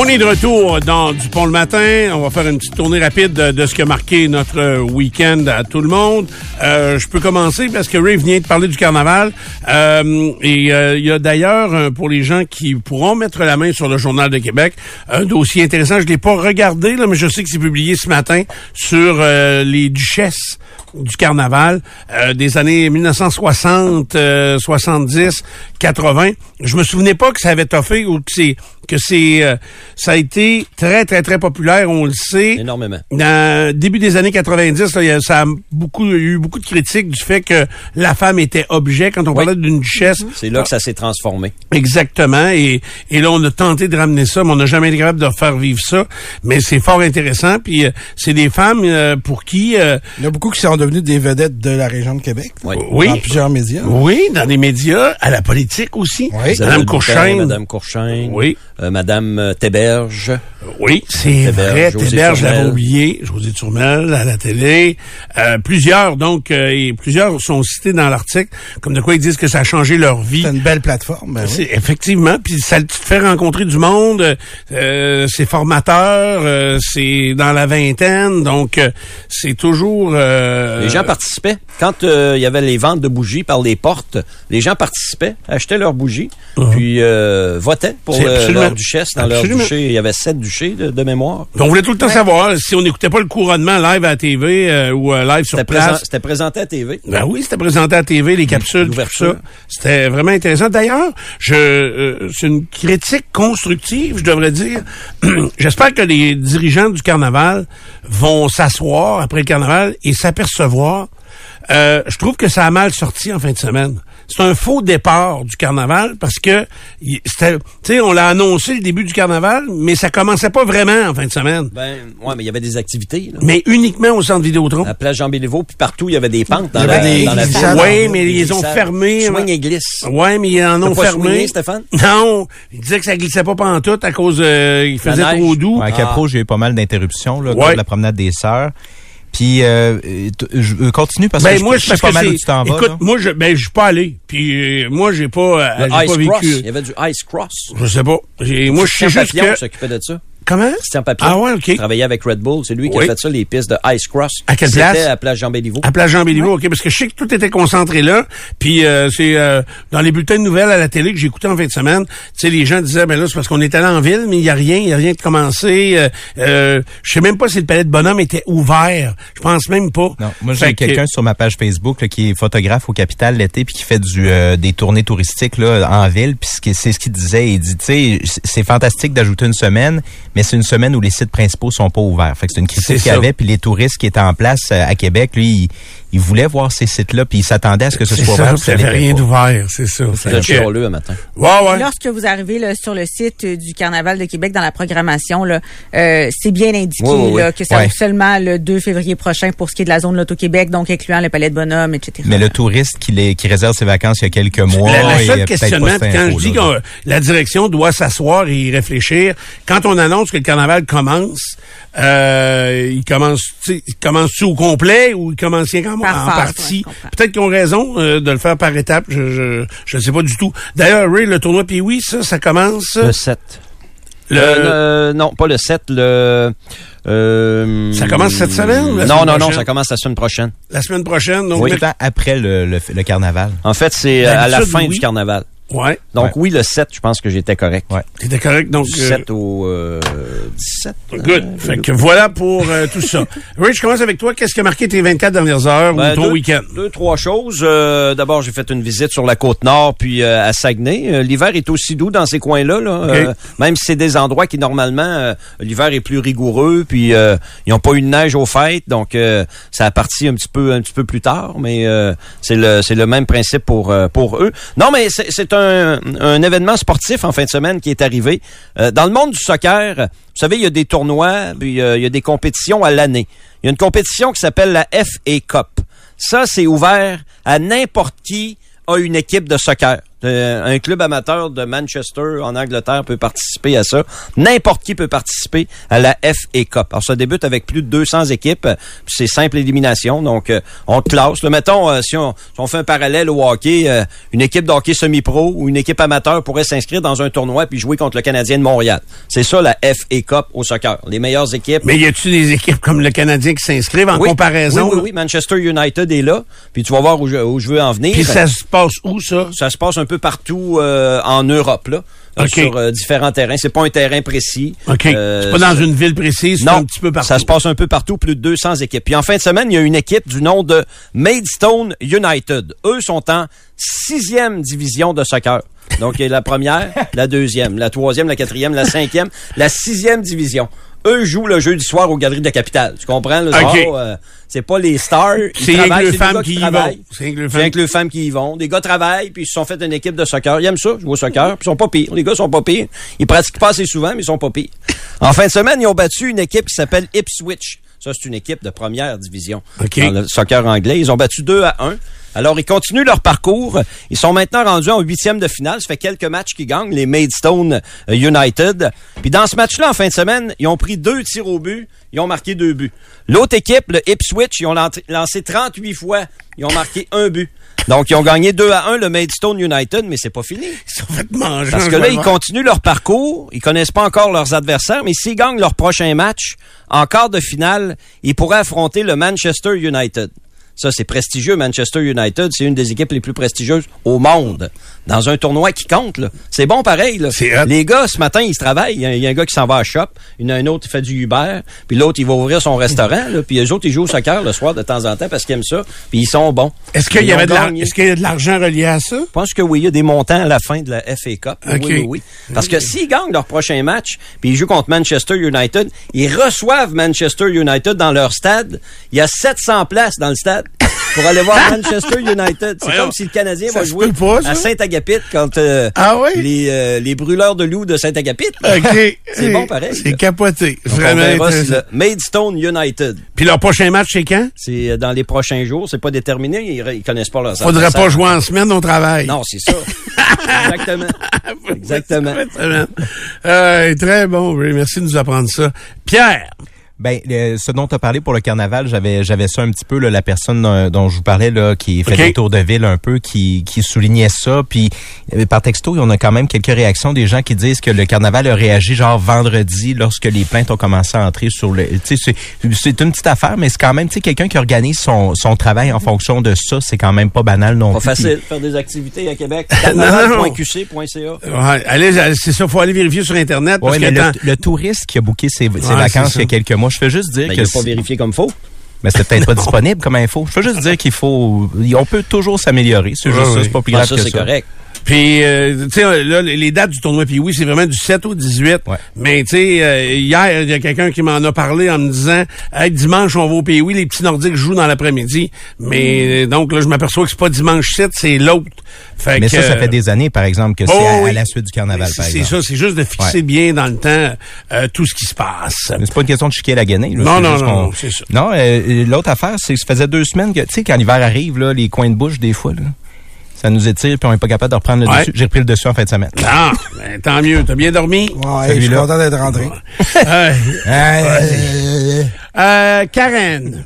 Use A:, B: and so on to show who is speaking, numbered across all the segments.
A: On est de retour dans Du Pont le matin. On va faire une petite tournée rapide de, ce qui a marqué notre week-end à tout le monde. Euh, je peux commencer parce que Ray vient de parler du carnaval. Euh, et euh, il y a d'ailleurs, pour les gens qui pourront mettre la main sur le Journal de Québec, un dossier intéressant. Je l'ai pas regardé, là, mais je sais que c'est publié ce matin sur les duchesses du carnaval euh, des années 1960, 70, 80. Je me souvenais pas que ça avait toffé ou que c'est que c'est euh, ça a été très très très populaire, on le sait.
B: Énormément.
A: Dans début des années 90, là, il y a, ça a beaucoup il y a eu beaucoup de critiques du fait que la femme était objet quand on parlait d'une duchesse.
B: C'est là que ça s'est transformé.
A: Exactement. Et, et là, on a tenté de ramener ça, mais on n'a jamais été capable de faire vivre ça. Mais c'est fort intéressant. Puis euh, c'est des femmes euh, pour qui... euh,
C: Il y a beaucoup qui sont devenus des vedettes de la région de Québec.
B: Oui.
A: Oui.
C: Dans plusieurs médias.
A: oui, dans les médias, à la politique aussi.
C: Oui.
B: Isabelle
A: Madame
B: Boutin,
A: Courchaine.
B: Madame Courchaine.
A: Oui.
B: euh, Madame euh, Théberge.
A: Oui, c'est
B: Théberge,
A: vrai.
B: José
A: Théberge, je l'avais
B: Turmel.
A: oublié. José Turmel à la télé. Euh, plusieurs, donc, euh, et plusieurs sont cités dans l'article, comme de quoi ils disent que ça a changé leur vie.
C: C'est une belle plateforme. ben oui.
A: Effectivement, puis ça te fait rencontrer du monde, euh, c'est formateur, euh, c'est dans la vingtaine, donc euh, c'est toujours euh,
B: Les gens participaient. Quand euh, il y avait les ventes de bougies par les portes, les gens participaient, achetaient leurs bougies, puis euh, votaient pour le- leur duchesse dans leur duché. Il y avait sept duchés de, de mémoire.
A: on voulait tout le temps savoir si on n'écoutait pas le couronnement live à la TV euh, ou euh, live sur
B: présent-
A: place.
B: c'était présenté à TV.
A: Ben oui, c'était présenté à TV, les capsules, tout ça. C'était vraiment intéressant. D'ailleurs, je euh, c'est une critique constructive, je devrais dire. J'espère que les dirigeants du carnaval vont s'asseoir après le carnaval et s'apercevoir. Euh, je trouve que ça a mal sorti en fin de semaine. C'est un faux départ du carnaval parce que c'était, tu sais, on l'a annoncé le début du carnaval, mais ça commençait pas vraiment en fin de semaine.
B: Ben, ouais, mais il y avait des activités. Là.
A: Mais uniquement au centre Vidéotron.
B: À la place Jean-Béliveau, puis partout, il y avait des pentes dans
C: Il y
B: la,
C: avait des
B: dans la
C: glissades.
B: ville.
A: Oui, mais
B: Des
A: ils ont fermé.
B: Swing et glisse.
A: Ouais, mais ils en ont
B: pas
A: fermé.
B: swingé, Stéphane?
A: Non, il disait que ça glissait pas pantoute à cause euh, il faisait trop doux.
D: Ouais, à Capro, j'ai eu pas mal d'interruptions là,
A: Ouais.
D: de la promenade des sœurs. Puis euh, euh, t- je euh, continue parce que
A: Ben
D: je,
A: moi,
D: je
A: parce
D: pas mal où tu t'en vas.
A: Écoute,
D: là.
A: moi je ben je suis pas allé. Puis euh, moi j'ai pas euh, j'ai pas
B: Ice Cross.
A: vécu.
B: Il y avait du Ice Cross.
A: Je sais pas. Moi je sais juste que
B: s'occupait de ça?
A: Comment?
B: Christian Papillon.
A: Ah ouais, OK.
B: Il travaillait avec Red Bull. C'est lui qui a fait ça, les pistes de Ice Cross.
A: À quelle
B: C'était
A: place?
B: à Place Jean-Béliveau.
A: À Place Jean-Béliveau, OK, parce que je sais que tout était concentré là. Puis euh, c'est euh, dans les bulletins de nouvelles à la télé que j'ai écouté en fin de semaine. Tu sais, les gens disaient, ben là, c'est parce qu'on est allé en ville, mais il y a rien, il y a rien de commencé. Euh, euh, je sais même pas si le palais de bonhomme était ouvert. Je pense même pas.
D: Non, moi j'ai
A: que-
D: quelqu'un sur ma page Facebook là, qui est photographe au Capital l'été puis qui fait du euh, des tournées touristiques là en ville puis c'est ce qu'il disait il dit tu sais c'est- c'est fantastique d'ajouter une semaine mais c'est une semaine où les sites principaux sont pas ouverts. Fait que c'est une critique qu'il y avait puis les touristes qui étaient en place euh, à Québec lui il, il voulait voir ces sites là puis il s'attendait à ce que ce
A: C'est
D: soit
A: ça,
D: ouvert.
A: ça
D: l'était
A: rien d'ouvert, c'est ça. Que-
B: chialeux un matin.
A: Ouais, ouais.
E: Lorsque vous arrivez là, sur le site euh, du Carnaval de Québec dans la programmation, là, euh, c'est bien indiqué là, que ça
D: Ouais.
E: ouvre seulement le 2 février prochain pour ce qui est de la zone Loto-Québec, donc incluant le Palais de Bonhomme, etc.
D: Mais le touriste qui, les, qui réserve ses vacances il y a quelques mois,
A: La, la
D: il
A: seule questionnement, quand je dis que la direction doit s'asseoir et y réfléchir, quand on annonce que le carnaval commence, euh, il commence, tu sais, il commence-tu au complet ou il commence rien en,
E: Par
A: en
E: phase,
A: partie?
E: ouais.
A: Peut-être qu'ils ont raison euh, de le faire par étapes, je je, je sais pas du tout. D'ailleurs, Ray, le tournoi puis oui, ça, ça commence
B: Le 7.
A: le-
B: Euh, non, pas le 7, le... euh,
A: Ça commence cette semaine ou la
B: Non,
A: semaine
B: non, non, ça commence la semaine prochaine.
A: la semaine prochaine. Donc,
D: Oui,
A: mais-
D: après le, le, le carnaval.
B: En fait, c'est à la fin
A: oui.
B: du carnaval.
A: Ouais,
B: Donc
D: Ouais.
B: oui, le 7, je pense que j'étais correct.
D: Ouais.
A: t'étais correct. Donc,
B: Du
A: euh,
B: 7 au euh, 17.
A: Good. Fait que voilà pour euh, tout ça. Ray, je commence avec toi. Qu'est-ce qui a marqué tes 24 dernières heures
B: Ben,
A: ou ton
B: deux-
A: week-end?
B: Deux, trois choses. Euh, D'abord, j'ai fait une visite sur la côte nord, puis euh, à Saguenay. Euh, l'hiver est aussi doux dans ces coins-là. Là. Euh, même si c'est des endroits qui, normalement, euh, l'hiver est plus rigoureux, puis euh, ils n'ont pas eu de neige aux fêtes, donc euh, ça a parti un petit peu un petit peu plus tard, mais euh, c'est le c'est le même principe pour euh, pour eux. Non, mais c'est c'est un un, événement sportif en fin de semaine qui est arrivé. Euh, dans le monde du soccer, vous savez, il y a des tournois, euh, il y a des compétitions à l'année. Il y a une compétition qui s'appelle la FA Cup. Ça, c'est ouvert à n'importe qui a une équipe de soccer. Euh, un club amateur de Manchester en Angleterre peut participer à ça. N'importe qui peut participer à la FA Cup. Alors ça débute avec plus de 200 équipes. C'est simple élimination. Donc euh, on classe. Là, mettons euh, si, on, si on fait un parallèle au hockey, une équipe de hockey semi-pro ou une équipe amateur pourrait s'inscrire dans un tournoi puis jouer contre le Canadien de Montréal. C'est ça la FA Cup au soccer. Les meilleures équipes.
A: Mais y a-tu des équipes comme le Canadien qui s'inscrivent en
B: Oui.
A: comparaison?
B: Oui, oui. Manchester United est là. Puis tu vas voir où je, où je veux en venir.
A: Puis ça se passe où, ça?
B: Ça se passe un peu partout euh, en Europe, là, euh, sur euh, différents terrains. C'est pas un terrain précis.
A: OK.
B: Euh,
A: c'est pas dans une ville précise, c'est
B: non,
A: un petit peu partout.
B: ça se passe un peu partout, plus de 200 équipes. Puis en fin de semaine, il y a une équipe du nom de Maidstone United. Eux sont en sixième division de soccer. Donc, il y a la première, la deuxième, la troisième, la quatrième, la cinquième, la sixième division. Eux jouent le jeudi soir aux Galeries de la Capitale. Tu comprends? Là, euh, c'est pas les stars.
A: C'est rien que les femmes qui y vont. C'est rien que les femmes
B: qui y vont. Des gars travaillent, puis ils se sont fait une équipe de soccer. Ils aiment ça, jouer au soccer, puis ils sont pas pires. Les gars sont pas pires. Ils pratiquent pas assez souvent, mais ils sont pas pires. En fin de semaine, ils ont battu une équipe qui s'appelle Ipswich. Ça, c'est une équipe de première division dans le soccer anglais. Ils ont battu 2 à 1. Alors, ils continuent leur parcours. Ils sont maintenant rendus en huitième de finale. Ça fait quelques matchs qu'ils gagnent, les Maidstone euh, United. Puis dans ce match-là, en fin de semaine, ils ont pris deux tirs au but. Ils ont marqué deux buts. L'autre équipe, le Ipswich, ils ont lan- lancé 38 fois. Ils ont marqué un but. Donc, ils ont gagné 2 à 1 le Maidstone United, mais c'est pas fini.
A: Ils sont fait manger.
B: Parce que là, ils continuent leur parcours. Ils connaissent pas encore leurs adversaires, mais s'ils gagnent leur prochain match, en quart de finale, ils pourraient affronter le Manchester United. Ça, c'est prestigieux. Manchester United, c'est une des équipes les plus prestigieuses au monde. Dans un tournoi qui compte. C'est bon pareil, là. Les gars, ce matin, ils se travaillent. Il y a, il y a un gars qui s'en va à shop. Il y en a un autre qui fait du Uber. Puis l'autre, il va ouvrir son restaurant, là. Puis les autres, ils jouent au soccer le soir de temps en temps parce qu'ils aiment ça. Puis ils sont bons.
A: Est-ce qu'il y avait
B: ont
A: de l'ar-
B: gagné.
A: est-ce qu'il y a de l'argent relié à ça?
B: Je pense que oui, il y a des montants à la fin de la FA Cup. Oui, oui, oui. Parce que s'ils gagnent leur prochain match, puis ils jouent contre Manchester United, ils reçoivent Manchester United dans leur stade. Il y a 700 places dans le stade pour aller voir Manchester United. C'est comme si le Canadien
A: Ça
B: va jouer
A: pas,
B: à Saint-Agapit contre euh,
A: Ah oui?
B: les, euh, les brûleurs de loups de Saint-Agapit. C'est bon pareil.
A: C'est capoté.
B: Donc, on
A: Vraiment
B: si le Maidstone United.
A: Puis leur prochain match, c'est quand?
B: C'est euh, dans les prochains jours. C'est pas déterminé. Ils, ils connaissent pas leurs
A: Faudrait pas jouer en semaine au travail.
B: Non, c'est ça. Exactement. Exactement.
A: Euh, très bon, Ray. Merci de nous apprendre ça. Pierre,
D: Ben, le- ce dont tu as parlé pour le carnaval, j'avais j'avais ça un petit peu, là, la personne euh, dont je vous parlais, là, qui fait
A: OK.
D: des tours de ville un peu, qui, qui soulignait ça. Puis euh, par texto, on a quand même quelques réactions des gens qui disent que le carnaval a réagi genre vendredi lorsque les plaintes ont commencé à entrer sur le... Tu sais, c'est- c'est une petite affaire, mais c'est quand même, tu sais, quelqu'un qui organise son, son travail en fonction de ça, c'est quand même pas banal non
B: Pas
D: plus. Puis-
B: facile, faire des activités à Québec. Carnaval.qc.ca.
A: ouais, allez, allez, c'est ça, faut aller vérifier sur Internet. parce
D: Ouais,
A: que
D: mais le, le touriste qui a booké ses, ses
A: Ouais,
D: vacances il y a quelques mois, je fais juste dire
B: Ben,
D: que
B: il pas vérifié comme faut.
D: mais c'est peut-être pas disponible comme info. Je veux juste dire qu'il faut, on peut toujours s'améliorer. C'est juste
A: Ouais,
D: ça, c'est pas plus
B: Ah,
D: grave
B: ça,
D: que
B: c'est
D: ça.
B: correct.
A: Puis, euh, tu sais, là, les dates du tournoi, puis oui, c'est vraiment du 7 au 18.
D: Ouais.
A: Mais, tu sais, euh, hier, il y a quelqu'un qui m'en a parlé en me disant, hey, dimanche, on va au pays. Oui, les petits Nordiques jouent dans l'après-midi. Mais, euh, donc, là, je m'aperçois que c'est pas dimanche 7, c'est l'autre.
D: Mais
A: que,
D: ça, ça fait des années, par exemple, que c'est
A: oh,
D: à, à
A: oui.
D: la suite du carnaval,
A: C'est c'est ça, c'est juste de fixer
D: Ouais.
A: bien dans le temps euh, tout ce qui se passe.
D: Mais c'est pas une question de chiquer la guenille. là,
A: Non,
D: c'est
A: non, non, c'est ça.
D: Non, euh, l'autre affaire, c'est que ça faisait deux semaines que, tu sais, quand l'hiver arrive, là, les coins de bouche, des fois, là, ça nous étire, puis on est pas capable de reprendre le
A: Ouais.
D: dessus. J'ai repris le dessus en fin de semaine.
A: Ah, ben, tant mieux. T'as bien dormi?
C: Ouais, je suis content d'être rentré.
A: Euh,
C: Euh,
A: euh, Karen.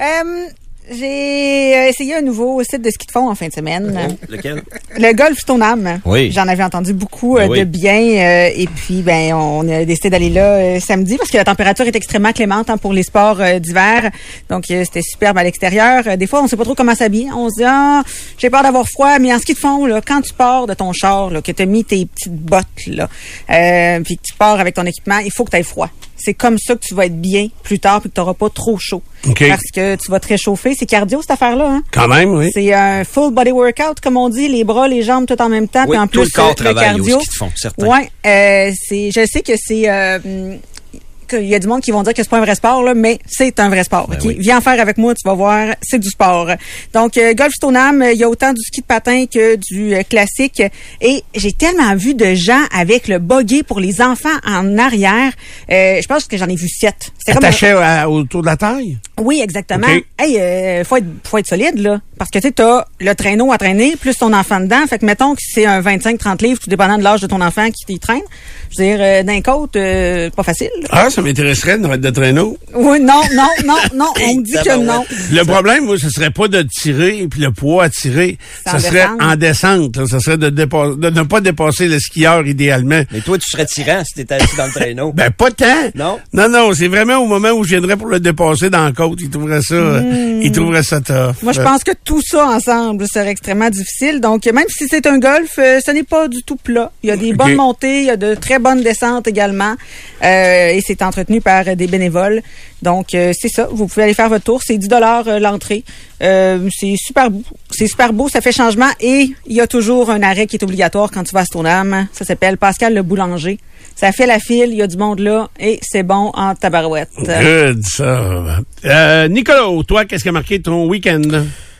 E: Euh, j'ai euh, essayé un nouveau site de ski de fond en fin de semaine.
B: Lequel?
E: Le golf Stoneham.
B: Oui.
E: J'en avais entendu beaucoup euh,
B: oui.
E: de bien. euh, et puis, ben, on a décidé d'aller là euh, samedi parce que la température est extrêmement clémente hein, pour les sports euh, d'hiver. Donc, c'était superbe à l'extérieur. Des fois, on sait pas trop comment s'habiller. On se dit, ah, j'ai peur d'avoir froid. Mais en ski de fond, là, quand tu pars de ton char, là, que tu as mis tes petites bottes, là, euh, puis que tu pars avec ton équipement, il faut que tu aies froid. C'est comme ça que tu vas être bien plus tard puis que tu n'auras pas trop chaud.
A: OK.
E: Parce que tu vas te réchauffer. C'est cardio, cette affaire-là. Hein?
A: Quand même, oui.
E: C'est un full body workout, comme on dit, les bras, les jambes, tout en même temps.
B: Oui,
E: puis en
B: tout
E: plus,
B: le corps
E: euh,
B: travaille au
E: cardio.
B: fond, certain.
E: Ouais, euh, c'est, je sais que c'est, euh, qu'il y a du monde qui vont dire que c'est pas un vrai sport, là, mais c'est un vrai sport.
B: Ben?
E: Viens en faire avec moi, tu vas voir, c'est du sport. Donc, euh, Golf Stoneham, il y a autant du ski de patin que du euh, classique. Et j'ai tellement vu de gens avec le buggy pour les enfants en arrière. Euh, je pense que j'en ai vu sept. C'était comme
A: Attaché à- autour de la taille?
E: oui, exactement.
A: OK.
E: Hey, euh, faut être faut être solide là, parce que tu sais t'as le traîneau à traîner plus ton enfant dedans. Fait que mettons que c'est un 25-30 livres, tout dépendant de l'âge de ton enfant qui t'y traîne. Je veux dire euh, d'un côte, euh, pas facile. là.
A: Ah, ça m'intéresserait de mettre de traîneau.
E: Oui, non, non, non, non. On me dit que non.
A: Le problème, moi, ce serait pas de tirer et puis le poids à tirer. Ça serait en descente. là. Ça serait de, de ne pas dépasser le skieur idéalement.
B: Mais toi, tu serais tyran si t'étais assis dans le traîneau.
A: Ben, pas tant.
B: Non?
A: Non, non, c'est vraiment au moment où je viendrais pour le dépasser dans la côte. Il trouverait ça, euh, il trouverait ça tough.
E: Hmm. Moi, je pense que tout ça ensemble serait extrêmement difficile. Donc, même si c'est un golf, euh, ce n'est pas du tout plat. Il y a des bonnes montées, il y a de très bonnes descentes également. Euh, et c'est entretenu par des bénévoles. Donc, euh, c'est ça. Vous pouvez aller faire votre tour. C'est 10 dollars l'entrée. Euh, c'est super beau. C'est super beau. Ça fait changement. Et il y a toujours un arrêt qui est obligatoire quand tu vas à Stoneham. Ça s'appelle Pascal le Boulanger. Ça fait la file. Il y a du monde là. Et c'est bon en tabarouette.
A: Good, ça. Euh, Nicolas, toi, qu'est-ce qui a marqué ton week-end?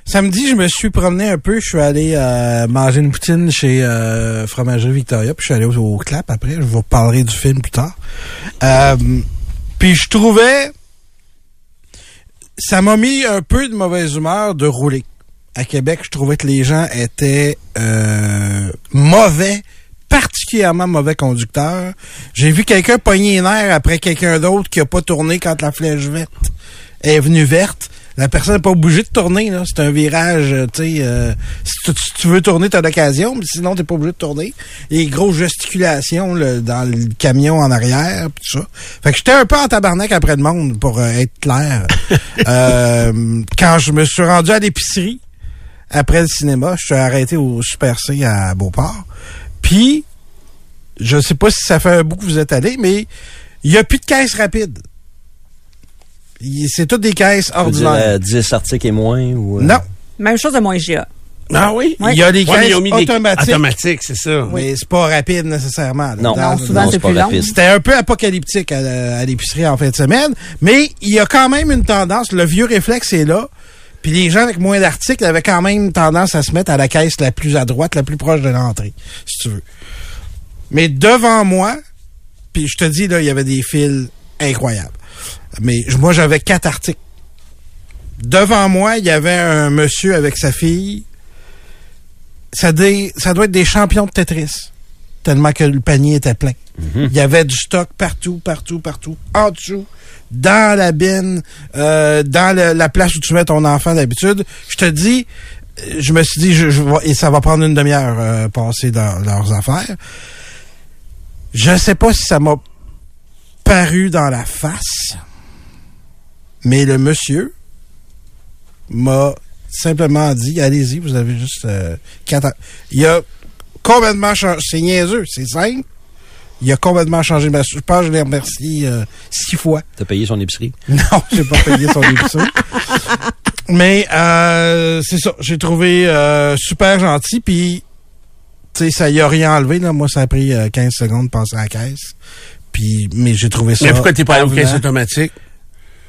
C: Samedi, je me suis promené un peu. Je suis allé euh, manger une poutine chez euh, Fromagerie Victoria. Puis je suis allé au, clap après. Je vous reparlerai du film plus tard. Euh, puis je trouvais... Ça m'a mis un peu de mauvaise humeur de rouler. À Québec, je trouvais que les gens étaient euh, mauvais, particulièrement mauvais conducteurs. J'ai vu quelqu'un pogner les nerfs après quelqu'un d'autre qui a pas tourné quand la flèche verte est venue verte. La personne n'est pas obligée de tourner. là. C'est un virage, euh, tu sais. euh, si, tu, si tu veux tourner, tu as l'occasion, mais sinon, tu pas obligé de tourner. Et grosses gesticulations là, dans le camion en arrière, pis tout ça. Fait que j'étais un peu en tabarnak après le monde, pour euh, être clair. Euh, quand je me suis rendu à l'épicerie, après le cinéma, je suis arrêté au Super C à Beauport. Puis, je sais pas si ça fait un bout que vous êtes allé, mais il y a plus de caisse rapide. C'est toutes des caisses
B: dire,
C: ordinaires.
B: euh, 10 articles et moins ou... euh,
C: Non,
E: Même chose de mon IGA.
A: Ah oui?
E: Ouais.
C: il y a des caisses
A: des-
C: automatiques,
A: automatiques, c'est ça.
C: mais c'est pas rapide nécessairement. là.
B: Non,
C: Dans-
E: Non, souvent, c'est plus long.
B: rapide.
C: C'était un peu apocalyptique à, à l'épicerie en fin de semaine, mais il y a quand même une tendance, le vieux réflexe est là, puis les gens avec moins d'articles avaient quand même tendance à se mettre à la caisse la plus à droite, la plus proche de l'entrée, si tu veux. Mais devant moi, puis je te dis, là, il y avait des fils incroyables. Mais moi, j'avais quatre articles. Devant moi, il y avait un monsieur avec sa fille. Ça, dé- ça doit être des champions de Tetris. Tellement que le panier était plein. Il y avait du stock partout, partout, partout. En dessous, dans la bine, euh, dans le- la place où tu mets ton enfant d'habitude. Je te dis, je me suis dit, je, je et ça va prendre une demi-heure euh, passer dans leurs affaires. Je sais pas si ça m'a paru dans la face, mais le monsieur m'a simplement dit, allez-y, vous avez juste euh, quatre... ans. Il a complètement changé. C'est niaiseux, c'est simple. Il a complètement changé ma... Je pense que je l'ai remercié euh, six fois.
B: T'as payé son épicerie?
C: Non, j'ai pas payé son épisode. Mais euh, c'est ça, j'ai trouvé euh, super gentil, puis tu sais, ça y a rien enlevé. Là. Moi, ça a pris euh, 15 secondes de passer à la caisse. Puis, mais j'ai trouvé ça.
A: Mais pourquoi t'es pas allé aux caisses automatiques?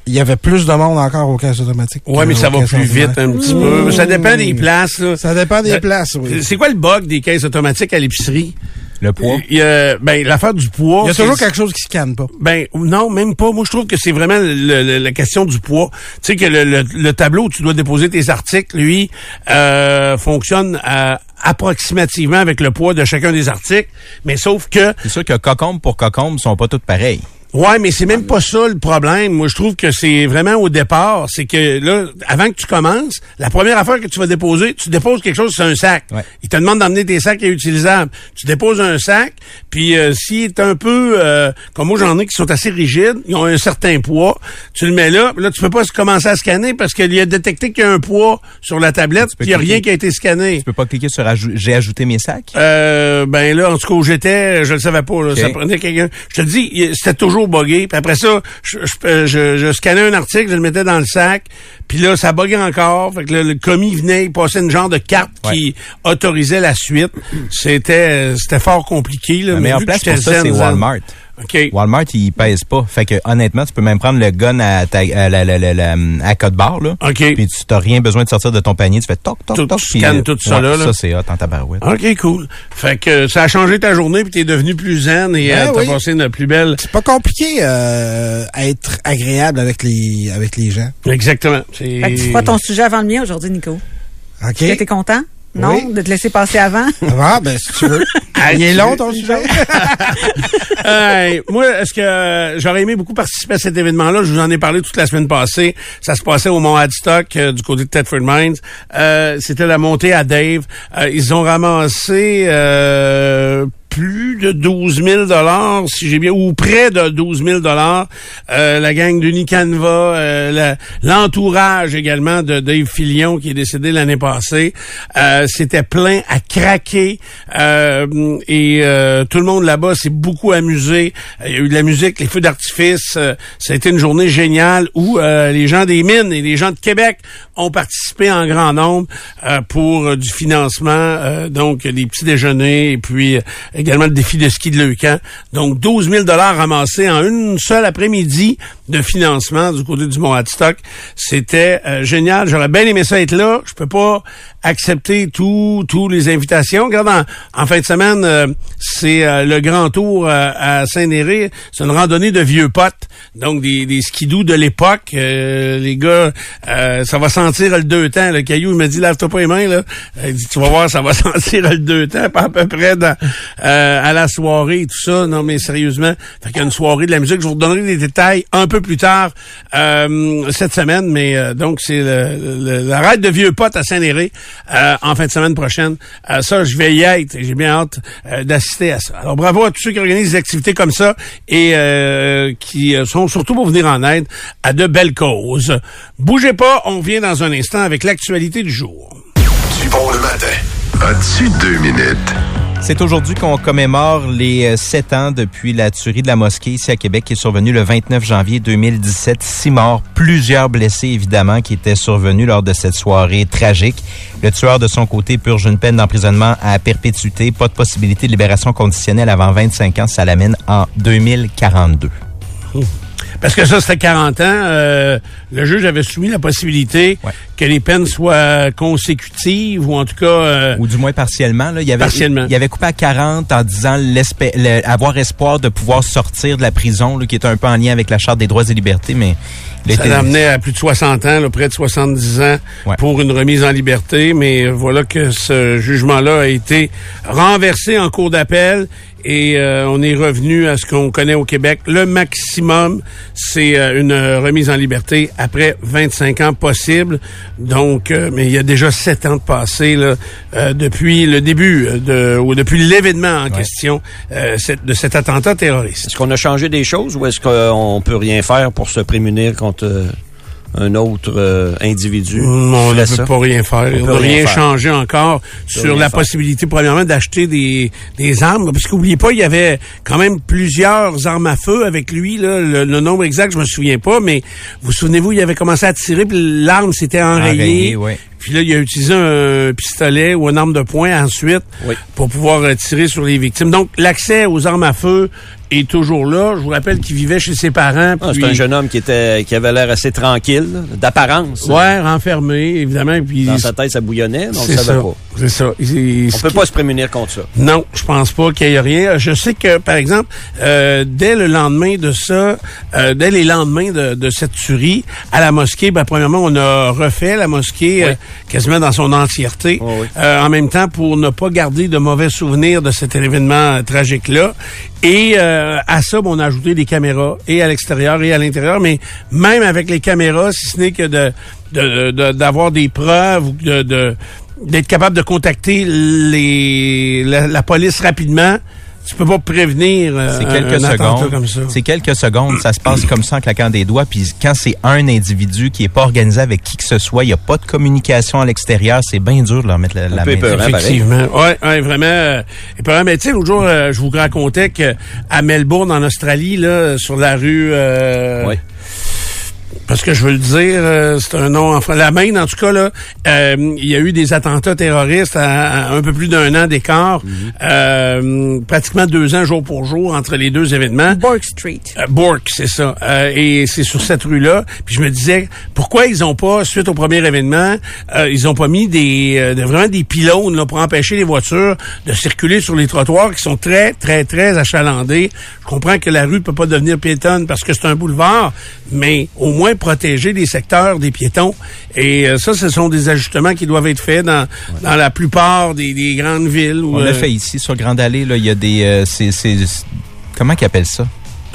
C: Il y avait plus de monde encore aux caisses automatiques.
A: Ouais,
C: que
A: mais ça va plus vite un petit peu. Ça dépend des places, là.
C: Ça dépend des
A: Euh,
C: places, oui.
A: C'est quoi le bug des caisses automatiques à l'épicerie?
D: Le poids?
A: Il y a, ben, l'affaire du poids.
C: Il y a toujours quelque chose qui se canne pas.
A: Ben non, même pas. Moi, je trouve que c'est vraiment le- le- la question du poids. Tu sais que le, le- le tableau où tu dois déposer tes articles, lui, euh, fonctionne euh, approximativement avec le poids de chacun des articles, mais sauf que
D: C'est sûr que cocombe pour cocombe sont pas toutes pareilles.
A: Ouais, mais c'est même pas ça le problème. Moi, je trouve que c'est vraiment au départ, c'est que là, avant que tu commences, la première affaire que tu vas déposer, tu déposes quelque chose sur un sac.
D: Ouais.
A: Il te demande d'emmener tes sacs réutilisables. Tu déposes un sac, puis euh, s'il est un peu, euh, comme moi j'en ai qui sont assez rigides, ils ont un certain poids, tu le mets là, là tu peux pas commencer à scanner parce qu'il a détecté qu'il y a un poids sur la tablette, puis il y a
D: cliquer.
A: rien qui a été scanné.
D: Tu peux pas cliquer sur j'ai ajouté mes sacs?
A: Euh, ben là, en tout cas, où j'étais, je le savais pas. Là. Ça prenait quelqu'un. Je te dis, c'était toujours buggé. Puis après ça, je, je, je, je scannais un article, je le mettais dans le sac. Puis là, ça buguait encore. Fait que le, le commis venait, il passait une genre de carte qui autorisait la suite. C'était c'était fort compliqué. Là,
D: La
A: mais
D: meilleure
A: que
D: place pour ça, c'est Walmart.
A: OK.
D: Walmart, il pèse pas. Fait que honnêtement, tu peux même prendre le gun à, ta, à, la, la, la, la- à code barre, là.
A: OK.
D: Puis tu n'as rien besoin de sortir de ton panier. Tu fais toc, toc,
A: Tu-
D: toc.
A: tu scannes
D: euh,
A: tout ça
D: ouais,
A: là.
D: Ça, c'est hot en tabarouette.
A: OK, cool. Fait que ça a changé ta journée puis t'es devenu plus zen et
C: Ben
A: euh, t'as
C: oui.
A: passé une plus belle.
C: C'est pas compliqué euh, à être agréable avec les avec les gens.
A: Exactement.
E: Fait que tu feras ton sujet avant le mien aujourd'hui, Nico.
C: OK?
E: Est-ce que t'es content? Non?
C: Oui.
E: De te laisser passer avant?
C: Ah, ben, si tu veux. Il est long, ton sujet?
A: Hey, moi, est-ce que euh, j'aurais aimé beaucoup participer à cet événement-là? Je vous en ai parlé toute la semaine passée. Ça se passait au Mont Hadstock, euh, du côté de Thetford Mines. Euh, C'était la montée à Dave. Euh, ils ont ramassé euh, plus de 12 000 dollars, si j'ai bien, ou près de 12 000 dollars. Euh, la gang d'Unicanva, euh, la- l'entourage également de Dave Filion qui est décédé l'année passée. Euh, C'était plein à craquer euh, et euh, tout le monde là-bas s'est beaucoup amusé. Il y a eu de la musique, les feux d'artifice. Euh, ça a été une journée géniale où euh, les gens des mines et les gens de Québec ont participé en grand nombre euh, pour euh, du financement, euh, donc des petits déjeuners et puis euh, également le défi de ski de Leucan. Donc 12 000 dollars ramassés en une seule après-midi de financement du côté du Mont Hadstock. C'était euh, génial. J'aurais bien aimé ça être là. Je peux pas accepter tous les invitations. Regarde, en, en fin de semaine, euh, c'est euh, le grand tour euh, à Saint-Néré. C'est une randonnée de vieux potes, donc des, des de l'époque. Euh, les gars, euh, ça va sentir le deux temps. Le caillou, il m'a dit, lave-toi pas les mains. Là. Il dit, tu vas voir, ça va sentir le deux temps, pas à peu près dans, à la soirée et tout ça. Non, mais sérieusement, fait qu'il y a une soirée de la musique. Je vous redonnerai les détails un peu plus tard euh, cette semaine, mais euh, donc c'est la raid de vieux potes à Saint-Néré euh, en fin de semaine prochaine. Euh, ça, je vais y être et j'ai bien hâte euh, d'assister à ça. Alors bravo à tous ceux qui organisent des activités comme ça et euh, qui sont surtout pour venir en aide à de belles causes. Bougez pas, on vient dans un instant avec l'actualité du jour.
F: Du bon matin. As-tu deux minutes?
D: C'est aujourd'hui qu'on commémore les euh, sept ans depuis la tuerie de la mosquée ici à Québec qui est survenue le 29 janvier 2017. Six morts, plusieurs blessés évidemment qui étaient survenus lors de cette soirée tragique. Le tueur de son côté purge une peine d'emprisonnement à perpétuité. Pas de possibilité de libération conditionnelle avant 25 ans. Ça l'amène en 2042.
A: Parce que ça, c'était 40 ans. euh, le juge avait soumis la possibilité
D: Ouais.
A: que les peines soient consécutives ou en tout cas... euh,
D: Ou du moins partiellement. Là. Il, avait,
A: Partiellement.
D: il avait coupé à 40 en disant l'espé- le- avoir espoir de pouvoir sortir de la prison, là, qui est un peu en lien avec la Charte des droits et libertés, mais...
A: Ça l'amenait à plus de 60 ans, là, près de 70 ans
D: Ouais.
A: pour une remise en liberté. Mais voilà que ce jugement-là a été renversé en cours d'appel et euh, on est revenu à ce qu'on connaît au Québec. Le maximum, c'est euh, une remise en liberté après 25 ans possible. Donc, euh, mais il y a déjà 7 ans de passé là, euh, depuis le début euh, de, ou depuis l'événement en question euh, cette- de cet attentat terroriste.
B: Est-ce qu'on a changé des choses ou est-ce qu'on peut rien faire pour se prémunir contre euh, un autre euh, individu?
A: On ne peut
B: ça?
A: pas rien faire.
B: On
A: On
B: peut
A: n'a
B: rien
A: changé encore sur la
B: faire.
A: possibilité, premièrement, d'acheter des, des armes. Parce qu'oubliez pas, il y avait quand même plusieurs armes à feu avec lui. Là. Le, le nombre exact, je me souviens pas, mais vous souvenez-vous, il avait commencé à tirer, puis l'arme s'était enrayée.
D: Enrayée, ouais.
A: Puis là, il a utilisé un pistolet ou une arme de poing ensuite
B: Oui.
A: pour pouvoir euh, tirer sur les victimes. Donc, l'accès aux armes à feu est toujours là. Je vous rappelle qu'il vivait chez ses parents.
B: Ah, c'est un jeune homme qui était qui avait l'air assez tranquille, d'apparence.
A: Ouais, renfermé, évidemment. Puis
B: Dans sa tête, ça bouillonnait, on
A: c'est
B: le savait pas.
A: C'est ça. Il-
B: On peut pas se prémunir contre ça.
A: Non, je pense pas qu'il y ait rien. Je sais que, par exemple, euh, dès le lendemain de ça, euh, dès les lendemains de, de cette tuerie, à la mosquée, ben, premièrement, on a refait la mosquée euh, quasiment dans son entièreté.
B: Oui.
A: Euh, en même temps, pour ne pas garder de mauvais souvenirs de cet événement euh, tragique-là. Et euh, à ça, on a ajouté des caméras, et à l'extérieur et à l'intérieur. Mais même avec les caméras, si ce n'est que de d'avoir des preuves de... d'être capable de contacter les la police rapidement, tu peux pas prévenir euh,
D: C'est
A: un-
D: quelques
A: un
D: secondes.
A: comme ça.
D: C'est quelques secondes. Ça se passe comme ça en claquant des doigts. Puis quand c'est un individu qui est pas organisé avec qui que ce soit, il y a pas de communication à l'extérieur. C'est bien dur de leur mettre la, la
B: peu
D: main.
B: épeurant. pareil.
A: Effectivement. Ouais, ouais, vraiment. Euh, et puis, mais tu sais, l'autre jour, euh, je vous racontais que à Melbourne, en Australie, là, sur la rue. Euh,
B: Oui.
A: Parce que je veux le dire, euh, c'est un nom en français. La Maine, en tout cas, là, euh, il y a eu des attentats terroristes à, à un peu plus d'un an d'écart, euh, pratiquement deux ans jour pour jour entre les deux événements.
E: Bork Street.
A: Euh, Bourke, c'est ça. Euh, et c'est sur cette rue-là. Puis je me disais, pourquoi ils ont pas, suite au premier événement, euh, ils ont pas mis des euh, de- vraiment des pylônes là, pour empêcher les voitures de circuler sur les trottoirs qui sont très, très, très achalandés. Je comprends que la rue peut pas devenir piétonne parce que c'est un boulevard, mais au moins protéger les secteurs des piétons. Et euh, ça, ce sont des ajustements qui doivent être faits dans, dans la plupart des, des grandes villes. où,
D: On
A: euh,
D: l'a fait ici sur Grande Allée. Là, il y a des, euh, c'est, c'est, comment qu'ils appellent ça?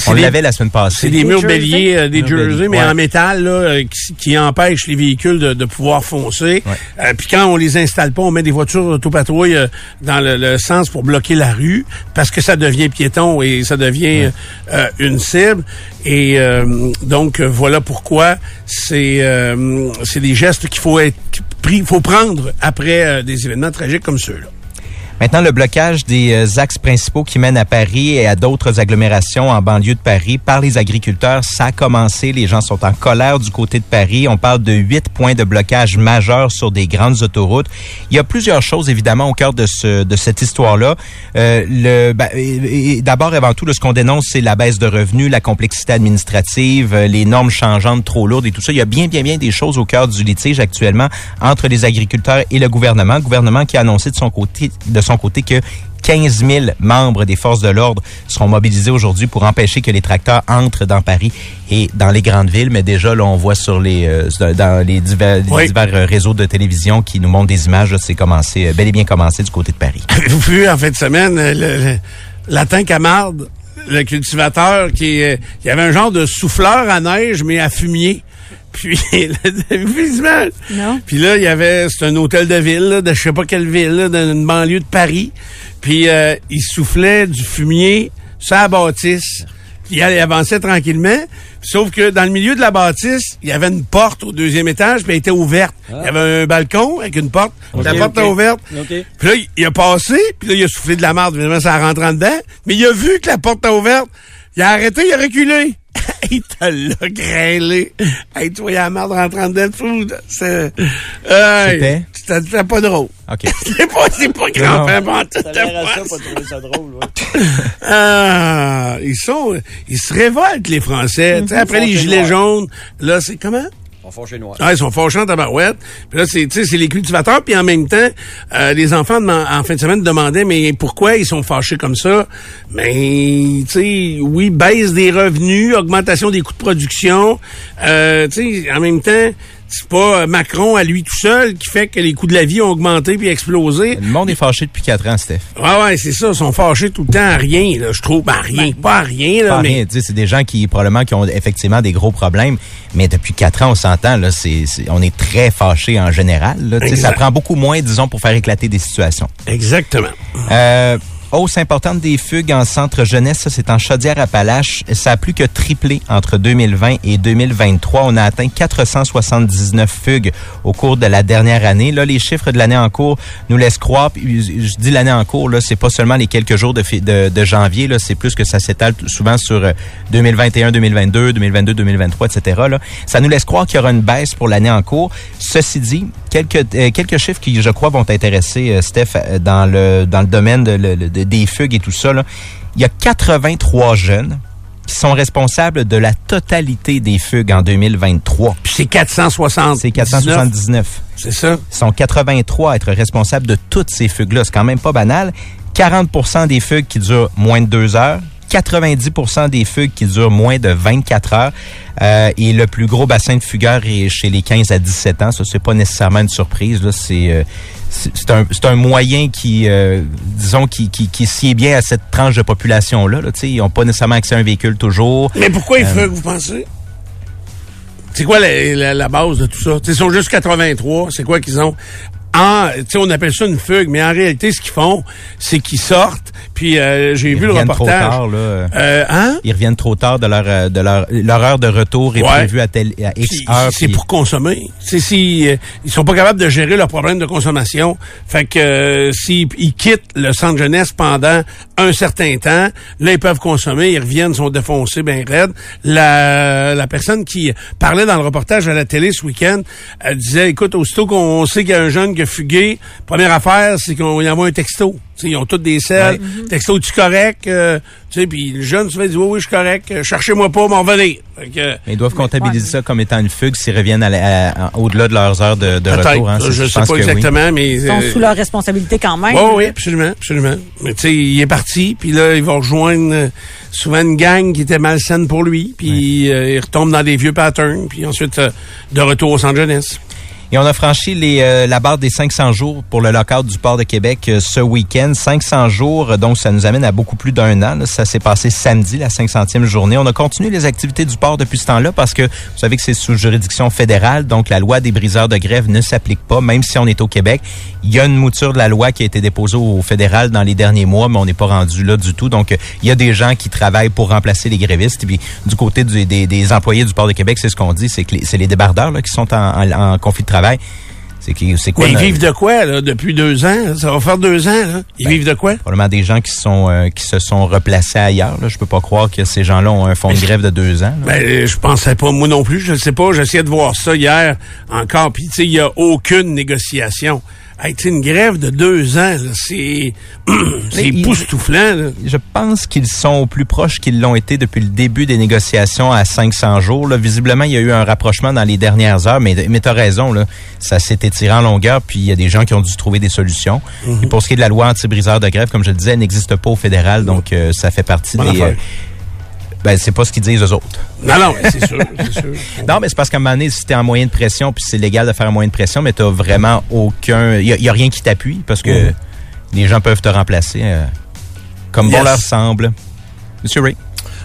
D: On l'avait la semaine passée.
A: C'est des murs
E: Jersey?
A: béliers, euh, des jerseys, mais
D: ouais.
A: en métal là, euh, qui, qui empêchent les véhicules de, de pouvoir foncer.
D: Ouais.
A: Euh, Puis quand on les installe pas, on met des voitures autopatrouille euh, dans le, le sens pour bloquer la rue parce que ça devient piéton et ça devient euh, une cible. Et euh, donc voilà pourquoi c'est euh, c'est des gestes qu'il faut être pris, faut prendre après euh, des événements tragiques comme ceux-là.
D: Maintenant, le blocage des euh, axes principaux qui mènent à Paris et à d'autres agglomérations en banlieue de Paris par les agriculteurs, ça a commencé. Les gens sont en colère du côté de Paris. On parle de huit points de blocage majeurs sur des grandes autoroutes. Il y a plusieurs choses, évidemment, au cœur de, ce, de cette histoire-là. Euh, le, ben, D'abord, avant tout, ce qu'on dénonce, c'est la baisse de revenus, la complexité administrative, euh, les normes changeantes trop lourdes et tout ça. Il y a bien, bien, bien des choses au cœur du litige actuellement entre les agriculteurs et le gouvernement. Gouvernement qui a annoncé de son côté, de son côté que 15 000 membres des forces de l'ordre seront mobilisés aujourd'hui pour empêcher que les tracteurs entrent dans Paris et dans les grandes villes. Mais déjà, là, on voit sur les euh, dans les divers, les
A: Oui.
D: divers euh, réseaux de télévision qui nous montrent des images. C'est commencé, euh, bel et bien commencé du côté de Paris.
A: Avez-vous vu en fin de semaine le, le, latin Camarde, le cultivateur qui euh, y avait un genre de souffleur à neige mais à fumier. Puis vu images?
E: Non.
A: Puis là, il y avait c'est un hôtel de ville, là, de je sais pas quelle ville, là, dans une banlieue de Paris. Puis euh, il soufflait du fumier sur la bâtisse. Puis il allait- avançait tranquillement. Sauf que dans le milieu de la bâtisse, il y avait une porte au deuxième étage, puis elle était ouverte. Il y avait un balcon avec une porte. la porte était ouverte. Puis là, il- a passé, puis là, il a soufflé de la marde, évidemment, ça rentrant dedans. Mais il a vu que la porte était ouverte. Il a arrêté, il a reculé. il te l'a grêlé. Hey, tu vois, il y a la marde rentrant dedans. fou, C'est... Hey,
D: C'était?
A: Pas drôle.
D: OK.
A: C'est pas, c'est pas grand père bon, c'était pas- Ah, ils sont, ils se révoltent, les Français. Tu sais, après les gilets jaunes, là, c'est comment? Ah, ils sont fâchants tabarouette. Puis là, c'est, c'est les cultivateurs. Puis en même temps, euh, les enfants, en fin de semaine, demandaient, mais pourquoi ils sont fâchés comme ça? Mais, tu sais, oui, baisse des revenus, augmentation des coûts de production. Euh, tu sais, en même temps, c'est pas Macron à lui tout seul qui fait que les coûts de la vie ont augmenté puis explosé.
D: Le monde est fâché depuis quatre ans, Steph.
A: Ouais, ouais, c'est ça. Ils sont fâchés tout le temps à rien, là, je trouve. Ben, à rien. Pas à rien, là,
D: Pas
A: mais...
D: rien, tu sais, c'est des gens qui probablement qui ont effectivement des gros problèmes, mais depuis quatre ans, on s'entend là, c'est, on est très fâchés en général. Là, tu sais, ça prend beaucoup moins, disons, pour faire éclater des situations.
A: Exactement.
D: Euh, hausse importante des fugues en centre jeunesse, c'est en Chaudière-Appalaches. Ça a plus que triplé entre 2020 et 2023. On a atteint 479 fugues au cours de la dernière année. Là, les chiffres de l'année en cours nous laissent croire. Je dis l'année en cours, là, c'est pas seulement les quelques jours de, de, janvier. Là, c'est plus que ça s'étale souvent sur euh, 2021, 2022, 2022, 2023, etc. Là. Ça nous laisse croire qu'il y aura une baisse pour l'année en cours. Ceci dit, quelques euh, quelques chiffres qui, je crois, vont t'intéresser, euh, Steph, euh, dans le dans le domaine de, de- des fugues et tout ça. Là. Il y a 83 jeunes qui sont responsables de la totalité des fugues en 2023.
A: Puis c'est 460.
D: C'est 479.
A: C'est ça.
D: Ils sont 83 à être responsables de toutes ces fugues-là. C'est quand même pas banal. 40% des fugues qui durent moins de deux heures. 90% des fugues qui durent moins de 24 heures. Euh, et le plus gros bassin de fugueurs est chez les 15 à 17 ans. Ça, c'est pas nécessairement une surprise. Là. C'est, euh, c'est, un, c'est un moyen qui, euh, disons, qui, qui, qui sied bien à cette tranche de population-là. Là. Ils n'ont pas nécessairement accès à un véhicule toujours.
A: Mais pourquoi ils fuguent, vous pensez? C'est quoi la, la- la base de tout ça? Ils sont juste 83. C'est quoi qu'ils ont? En, tu sais, on appelle ça une fugue, mais en réalité, ce qu'ils font, c'est qu'ils sortent. Puis euh, j'ai
D: Ils
A: vu le
D: reviennent trop
A: reportage.
D: tard, là.
A: Euh, hein?
D: Ils reviennent trop tard de leur euh, de leur leur heure de retour est
A: Ouais.
D: prévue à telle à X
A: Puis
D: heure.
A: c'est
D: puis-
A: pour consommer. C'est si euh, ils sont pas capables de gérer leur problème de consommation, fait que euh, s'ils ils quittent le centre jeunesse pendant un certain temps, là ils peuvent consommer, ils reviennent, sont défoncés ben raides. La la personne qui parlait dans le reportage à la télé ce week-end, elle disait écoute aussitôt qu'on sait qu'il y a un jeune qui a fugué, première affaire c'est qu'on y envoie un texto. Tu sais, ils ont tous des selles. Texto, tu correct? Euh, puis le jeune souvent dit oui, oui, je suis correct. Euh, Cherchez-moi pas, m'en venir. Fait que,
D: Mais ils doivent comptabiliser ça comme étant une fugue s'ils reviennent à la- à- à- au-delà de leurs heures de, de retour. hein. C'est-
A: je sais pas
D: oui.
A: exactement, mais...
E: Ils sont
A: euh,
E: sous leur responsabilité quand même.
A: ouais, oui, absolument, absolument. Mais tu sais, il est parti, puis là, il va rejoindre euh, souvent une gang qui était malsaine pour lui, puis euh, il retombe dans des vieux patterns, puis ensuite, euh, de retour au centre jeunesse.
D: Et on a franchi les, euh, la barre des 500 jours pour le lockout du port de Québec euh, ce week-end. 500 jours, euh, donc ça nous amène à beaucoup plus d'un an. Ça s'est passé samedi, la 500e journée. On a continué les activités du port depuis ce temps-là parce que vous savez que c'est sous juridiction fédérale, donc la loi des briseurs de grève ne s'applique pas, même si on est au Québec. Il y a une mouture de la loi qui a été déposée au fédéral dans les derniers mois, mais on n'est pas rendu là du tout. Donc, euh, il y a des gens qui travaillent pour remplacer les grévistes. Et puis, du côté des, des employés du port de Québec, c'est ce qu'on dit, c'est que c'est les débardeurs là, qui sont en- en conflit de travail. C'est qui- c'est quoi
A: Mais ils vivent de quoi, là, depuis deux ans? Ça va faire deux ans, là. Ils
D: Ben,
A: vivent de quoi?
D: Probablement des gens qui sont euh, qui se sont replacés ailleurs. Là. Je peux pas croire que ces gens-là ont un fonds de grève de deux ans. là.
A: Ben, je pensais pas, moi non plus, je ne sais pas, j'essayais de voir ça hier encore, puis tu sais, il y a aucune négociation. Hey, une grève de deux ans, c'est époustouflant, là.
D: Je pense qu'ils sont plus proches qu'ils l'ont été depuis le début des négociations à 500 jours. Là. Visiblement, il y a eu un rapprochement dans les dernières heures, mais, mais tu as raison, là. ça s'est étiré en longueur, puis il y a des gens qui ont dû trouver des solutions.
A: Mhm.
D: Et pour ce qui est de la loi anti-briseur de grève, comme je le disais, elle n'existe pas au fédéral, donc euh, ça fait partie des... ben, c'est pas ce qu'ils disent eux autres.
A: Non, non, c'est sûr, sûr.
D: Non, mais c'est parce qu'à un moment donné, si t'es en moyen de pression, puis c'est légal de faire un moyen de pression, mais t'as vraiment aucun... Il y, a- rien qui t'appuie, parce que
A: Mhm.
D: les gens peuvent te remplacer euh, comme bon leur semble. Monsieur Ray.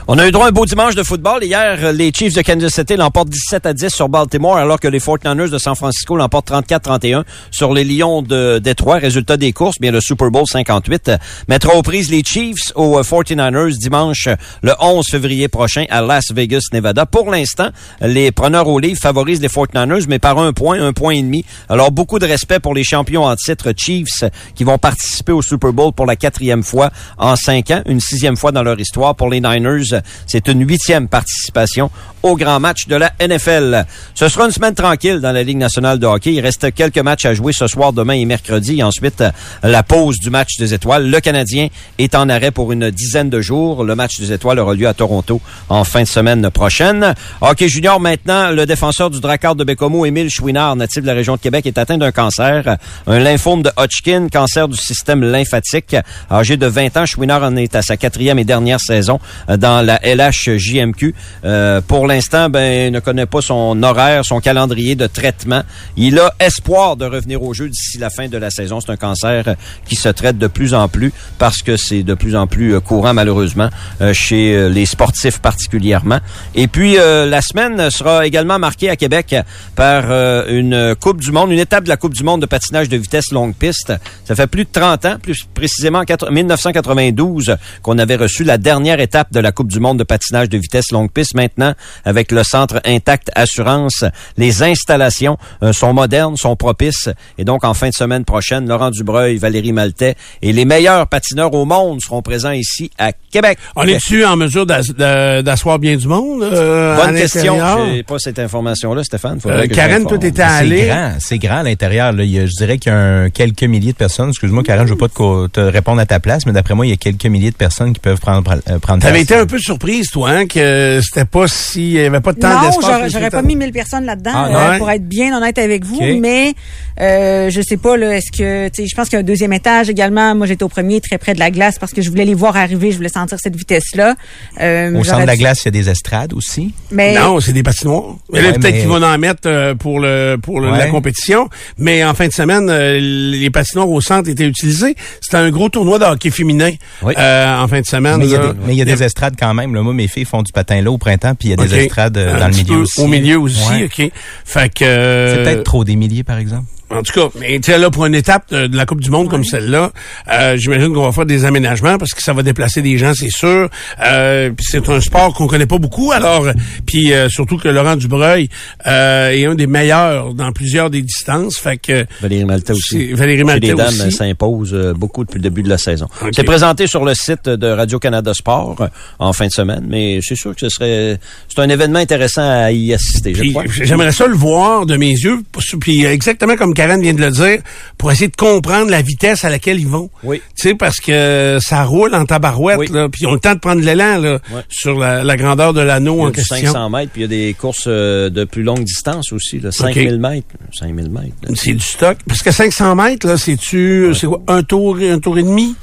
B: On a eu droit à un beau dimanche de football. Hier, les Chiefs de Kansas City l'emportent 17 à 10 sur Baltimore, alors que les 49ers de San Francisco l'emportent 34-31 sur les Lions de Détroit. Résultat des courses, bien le Super Bowl 58 euh, mettra aux prises les Chiefs aux euh, 49ers dimanche euh, le 11 février prochain à Las Vegas, Nevada. Pour l'instant, les preneurs au livre favorisent les 49ers, mais par un point, un point et demi. Alors, beaucoup de respect pour les champions en titre Chiefs euh, qui vont participer au Super Bowl pour la quatrième fois en cinq ans, une sixième fois dans leur histoire. Pour les Niners, c'est une huitième participation au grand match de la NFL. Ce sera une semaine tranquille dans la Ligue nationale de hockey. Il reste quelques matchs à jouer ce soir, demain et mercredi. Ensuite, la pause du match des étoiles. Le Canadien est en arrêt pour une dizaine de jours. Le match des étoiles aura lieu à Toronto en fin de semaine prochaine. Hockey junior maintenant, le défenseur du Dracard de Bécomo, Émile Chouinard, natif de la région de Québec, est atteint d'un cancer, un lymphome de Hodgkin, cancer du système lymphatique. Âgé de 20 ans, Chouinard en est à sa quatrième et dernière saison dans la LHJMQ. Euh, pour l'instant, ben, il ne connaît pas son horaire, son calendrier de traitement. Il a espoir de revenir au jeu d'ici la fin de la saison. C'est un cancer euh, qui se traite de plus en plus parce que c'est de plus en plus euh, courant, malheureusement, euh, chez les sportifs particulièrement. Et puis, euh, la semaine sera également marquée à Québec par une Coupe du Monde, une étape de la Coupe du Monde de patinage de vitesse longue piste. Ça fait plus de 30 ans, plus précisément en quatre- 1992, qu'on avait reçu la dernière étape de la Coupe du Monde de patinage de vitesse longue piste. Maintenant, avec le centre Intact Assurance, les installations euh, sont modernes, sont propices. Et donc, en fin de semaine prochaine, Laurent Dubreuil, Valérie Maltais et les meilleurs patineurs au monde seront présents ici à Québec.
A: On est-tu en mesure d'asseoir bien du monde? euh,
B: Bonne question. J'ai pas cette information-là, Stéphane.
A: Euh, Karen, toi, t'étais
D: C'est
A: allé?
D: grand, c'est grand à l'intérieur. je dirais qu'il y a un- quelques milliers de personnes. Excuse-moi, Karen, je veux pas te, te répondre à ta place, mais d'après moi, il y a quelques milliers de personnes qui peuvent prendre, euh, prendre
A: T'avais
D: place.
A: été un peu surprise, toi, hein, que c'était pas si, il y avait pas de temps
E: Non,
A: d'espace.
E: j'aurais,
A: pour
E: j'aurais pas mis 1000 personnes là-dedans,
D: Ah,
E: euh,
A: ouais?
E: pour être bien honnête avec vous. Mais euh, je sais pas, là, est-ce que, tu sais, je pense qu'il y a un deuxième étage également. Moi, j'étais au premier, très près de la glace, parce que je voulais les voir arriver, je voulais sentir cette vitesse-là. Euh,
D: Au centre de la
E: dû-
D: glace, il y a des estrades aussi.
E: Mais
A: Non, c'est des patinoires. Mais là,
D: Ouais,
A: peut-être
D: mais-
A: qu'ils vont en mettre euh, pour le pour
D: Ouais.
A: la compétition. Mais en fin de semaine, les patinoires au centre étaient utilisés. C'était un gros tournoi de hockey féminin
B: Oui.
A: euh, en fin de semaine.
D: Mais il y a des, mais il y a des estrades quand même. Là. Moi, mes filles font du patin là au printemps, puis il y a des
A: OK.
D: estrades euh, dans le milieu aussi.
A: Au milieu aussi,
D: Ouais.
A: OK. Fait que... euh,
D: C'est peut-être trop des milliers, par exemple.
A: En tout cas, mais tu sais, là, pour une étape de, de la Coupe du Monde comme celle-là, euh, j'imagine qu'on va faire des aménagements parce que ça va déplacer des gens, c'est sûr. Euh, puis c'est un sport qu'on connaît pas beaucoup, alors, puis euh, surtout que Laurent Dubreuil euh, est un des meilleurs dans plusieurs des distances. Fait que
B: Valérie Maltais aussi.
A: Valérie Maltais
B: les dames
A: aussi.
B: s'impose euh, beaucoup depuis le début de la saison. C'est présenté sur le site de Radio-Canada Sport euh, en fin de semaine, mais c'est sûr que ce serait c'est un événement intéressant à y assister, je
A: Puis,
B: crois.
A: J'aimerais ça le voir de mes yeux, puis exactement comme Karen vient de le dire, pour essayer de comprendre la vitesse à laquelle ils vont.
B: Oui.
A: Tu sais, parce que ça roule en tabarouette,
B: Oui.
A: là, puis ils ont le temps de prendre l'élan là, sur la, la grandeur de l'anneau en question.
B: 500 mètres, puis il y a des courses euh, de plus longue distance aussi, là, 5000 mètres. 5000 mètres.
A: C'est du stock. Parce que 500 mètres, là, c'est-tu, c'est quoi, un tour, un tour et demi?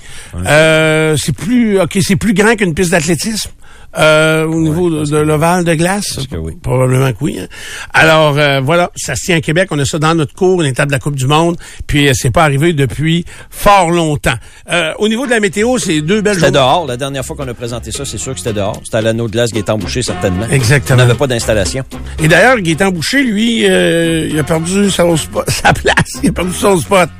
A: Euh, c'est plus, ok, c'est plus grand qu'une piste d'athlétisme? Euh, au niveau de, de l'ovale de glace?
B: pense que oui.
A: Probablement que oui. hein. Alors, euh, voilà, ça se tient à Québec. On a ça dans notre cours, une étape de la Coupe du Monde. Puis, euh, c'est pas arrivé depuis fort longtemps. Euh, au niveau de la météo, c'est deux belles
B: C'était dehors. La dernière fois qu'on a présenté ça, c'est sûr que c'était dehors. C'était à l'anneau de glace qui est embouché, certainement.
A: Exactement.
B: On n'avait pas d'installation.
A: Et d'ailleurs, Gaétan Boucher, lui, euh, il a perdu son sa place. Il a perdu son spot.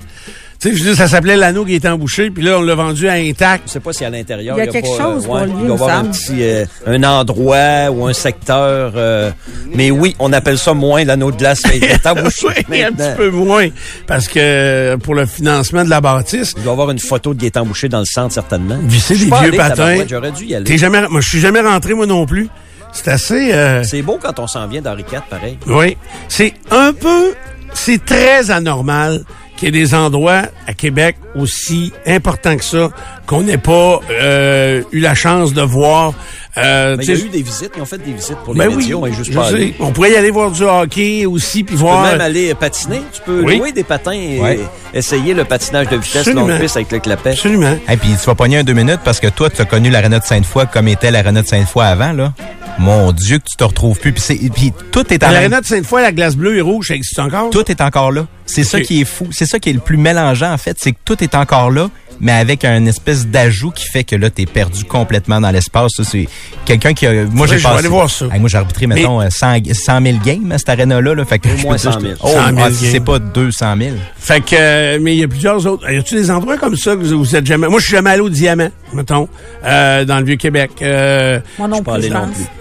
A: Tu sais, je veux dire, ça s'appelait l'anneau Gaétan Boucher, puis là, on l'a vendu à intact.
B: Je sais pas si à l'intérieur.
E: Il y a quelque
B: pas, euh,
E: chose pour lui,
B: Il
E: il
B: doit avoir un petit euh, un endroit ou un secteur. euh, mais oui, on appelle ça moins l'anneau de glace qui est embouché.
A: Oui, un petit peu moins. Parce que euh, pour le financement de la bâtisse,
B: Il doit y avoir une photo de Gaétan Bouché dans le centre, certainement.
A: visser
B: Je suis
A: des
B: pas
A: vieux
B: allé,
A: patins.
B: J'aurais dû y
A: T'es
B: aller.
A: jamais, moi, je suis jamais rentré, moi non plus. C'est assez, euh,
B: C'est beau quand on s'en vient d'Henri IV, pareil.
A: oui. C'est un peu, c'est très anormal qu'il y ait des endroits à Québec aussi importants que ça qu'on n'ait pas euh, eu la chance de voir. Euh,
B: Mais il
A: tu
B: y a eu des visites. Ils ont fait des visites pour les
A: ben oui.
B: On est juste pas allé.
A: On pourrait y aller voir du hockey aussi, puis
B: Tu peux
A: voir.
B: même aller patiner. Tu peux
A: Oui.
B: louer des patins et
D: Ouais.
B: essayer le patinage de vitesse longue piste avec le clapet.
A: Absolument.
D: Et puis tu vas pogner un deux minutes parce que toi, tu as connu l'aréna de Sainte-Foy comme était l'aréna de Sainte-Foy avant, là. Mon Dieu, que tu te retrouves plus. Puis, tout est en
A: l'aréna de Sainte-Foy, la glace bleue et rouge, ça existe encore?
D: Tout est encore là. C'est ça qui est fou. C'est ça qui est le plus mélangeant, en fait. C'est que tout est encore là, mais avec un espèce d'ajout qui fait que là, t'es perdu complètement dans l'espace. Ça, c'est quelqu'un qui a... Moi, j'ai
A: je vais
D: passé...
A: aller voir ça.
D: Hey, moi, j'ai arbitré, mettons, euh, 100, 100 000 games à cette aréna-là. Là. Fait que
B: Au
D: je
B: moins
D: peux te dire,
B: 100 000.
D: Oh,
A: 100 000
D: ah, c'est pas 200 000.
A: Fait que, euh, mais il y a plusieurs autres. Y a-tu des endroits comme ça que vous, êtes jamais. Moi, je suis jamais allé au Diamant, mettons, euh, dans le Vieux-Québec. Euh,
E: Moi non
B: pas
E: plus,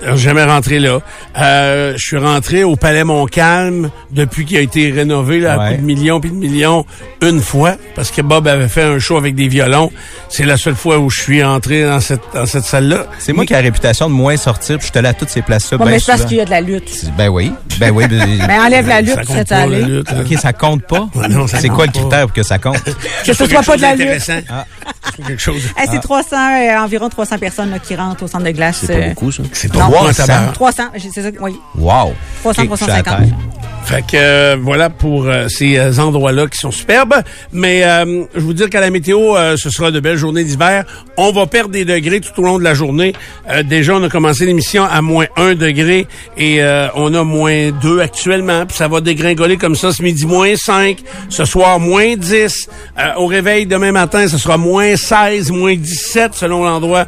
E: je
A: suis jamais rentré là. Euh, je suis rentré au Palais Montcalm depuis qu'il a été rénové, là, à
D: Ouais.
A: coup de millions puis de millions, une fois, parce que Bob avait fait un show avec des violons. C'est la seule fois où je suis entré dans cette, dans cette salle-là.
D: C'est moi qui ai la réputation de moins sortir, puis je suis allé à toutes ces places-là.
E: Bon,
D: ben
E: mais c'est parce qu'il y a de la lutte.
D: Ben oui. Ben oui. ben-
E: Mais enlève la lutte,
A: Ça la
E: allé.
A: lutte.
D: OK, ça compte pas?
A: Ouais, ça
D: c'est quoi le critère pour que ça compte?
E: Que ce soit pas de la lutte.
A: intéressant.
D: Ah.
A: Quelque chose.
E: Hey, c'est 300, euh, environ 300 personnes là, qui rentrent au centre de glace.
B: C'est pas
E: euh,
B: beaucoup, ça.
A: C'est
E: Non.
A: pas moi,
D: 300.
A: tabarnak.
E: 300, c'est ça, oui.
D: Wow.
E: 300,
D: Ok, je suis à
E: 350.
A: Fait que euh, voilà pour euh, ces euh, endroits-là qui sont superbes. Mais je vous dire qu'à la météo, ce sera de belles journées d'hiver. On va perdre des degrés tout au long de la journée. Déjà, on a commencé l'émission à moins 1 degré et on a moins 2 actuellement. Puis ça va dégringoler comme ça ce midi, moins 5. Ce soir, moins 10. Euh, au réveil demain matin, ce sera moins 16, moins 17 selon l'endroit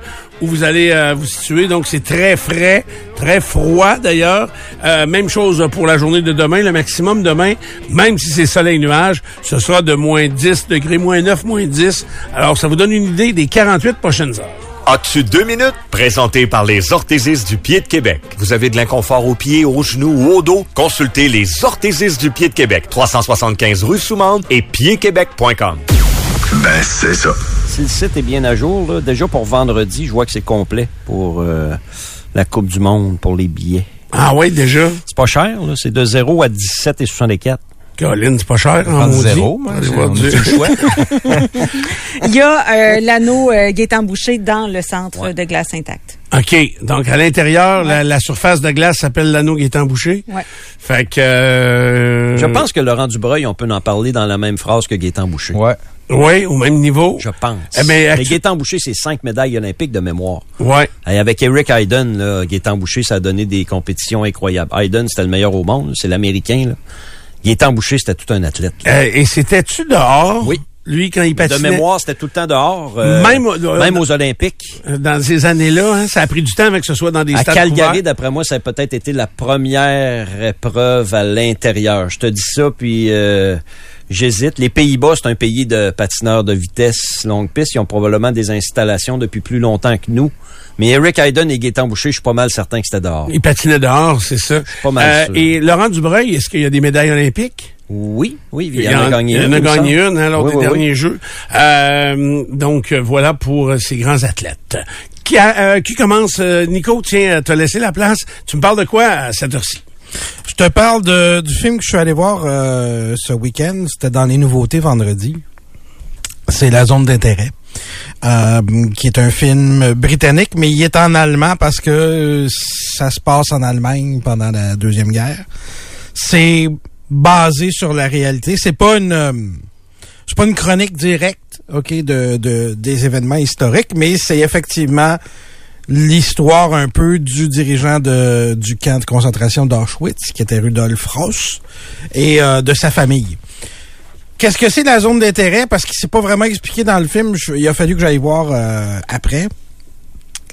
A: vous allez euh, vous situer. Donc, c'est très frais, très froid d'ailleurs. Euh, même chose pour la journée de demain. Le maximum demain, même si c'est soleil-nuage, ce sera de moins 10 degrés, moins 9, moins 10. Alors, ça vous donne une idée des 48 prochaines heures.
G: As-tu deux minutes? Présenté par les orthésistes du pied de Québec. Vous avez de l'inconfort aux pieds, aux genoux ou au dos? Consultez les orthésistes du pied de Québec. 375 rue Soumande et piedquebec.com.
F: Ben, c'est ça.
B: Si le site est bien à jour, là, déjà pour vendredi, je vois que c'est complet pour euh, la Coupe du Monde, pour les billets.
A: Ah oui, déjà.
B: C'est pas cher, là. C'est de 0 à 17 et 64.
A: Caroline, c'est pas cher en maudit.
D: zéro, moi. On le choix?
E: Il y a euh, l'anneau euh, Gaétan Boucher dans le centre de glace intact.
A: OK. Donc, à l'intérieur, la, la surface de glace s'appelle l'anneau qui est embouché.
E: Ouais.
A: Fait que... euh,
B: Je pense que Laurent Dubreuil, on peut en parler dans la même phrase que Gaétan Boucher.
D: ouais.
A: Oui, au même niveau.
B: Je pense.
A: Eh ben,
B: Mais Gaétan Boucher, c'est cinq médailles olympiques de mémoire.
A: Ouais.
B: Et avec Eric Hayden, là, Gaétan Boucher, ça a donné des compétitions incroyables. Hayden, c'était le meilleur au monde. C'est l'Américain. là. Gaétan Boucher, c'était tout un athlète.
A: Euh, et c'était-tu dehors?
B: Oui.
A: Lui, quand il
B: De
A: patinait.
B: mémoire, c'était tout le temps dehors. euh,
A: Même, euh,
B: même aux Olympiques.
A: Dans ces années-là, hein, ça a pris du temps avec que ce soit dans des
B: À
A: stades
B: Calgary,
A: couverts.
B: d'après moi, ça a peut-être été la première épreuve à l'intérieur. Je te dis ça, puis euh, j'hésite. Les Pays-Bas, c'est un pays de patineurs de vitesse longue piste. Ils ont probablement des installations depuis plus longtemps que nous. Mais Eric Hayden et Gaétan Boucher, je suis pas mal certain que c'était dehors.
A: Il patinait dehors, c'est ça. Euh,
B: pas mal sûr.
A: et Laurent Dubreuil, est-ce qu'il y a des médailles olympiques?
B: Oui, oui, il y en a gagné
A: Il y en
B: une,
A: a
B: il
A: gagné une hein, lors
B: Oui,
A: des
B: oui, oui.
A: derniers Jeux. Euh, donc, voilà pour ces grands athlètes. Qui, a- euh, qui commence? euh, Nico, tiens, t'as laissé la place. Tu me parles de quoi à cette heure-ci?
C: Je te parle de, du film que je suis allé voir euh, ce week-end. C'était dans les nouveautés vendredi. C'est La Zone d'intérêt. euh, qui est un film britannique, mais il est en allemand parce que euh, ça se passe en Allemagne pendant la Deuxième Guerre. C'est basé sur la réalité. C'est pas une... euh, c'est pas une chronique directe, ok, de, de des événements historiques, mais c'est effectivement l'histoire un peu du dirigeant de, du camp de concentration d'Auschwitz, qui était Rudolf Ross, et euh, de sa famille. Qu'est-ce que c'est la zone d'intérêt? Parce qu'il s'est pas vraiment expliqué dans le film. Il a fallu que j'aille voir euh, après.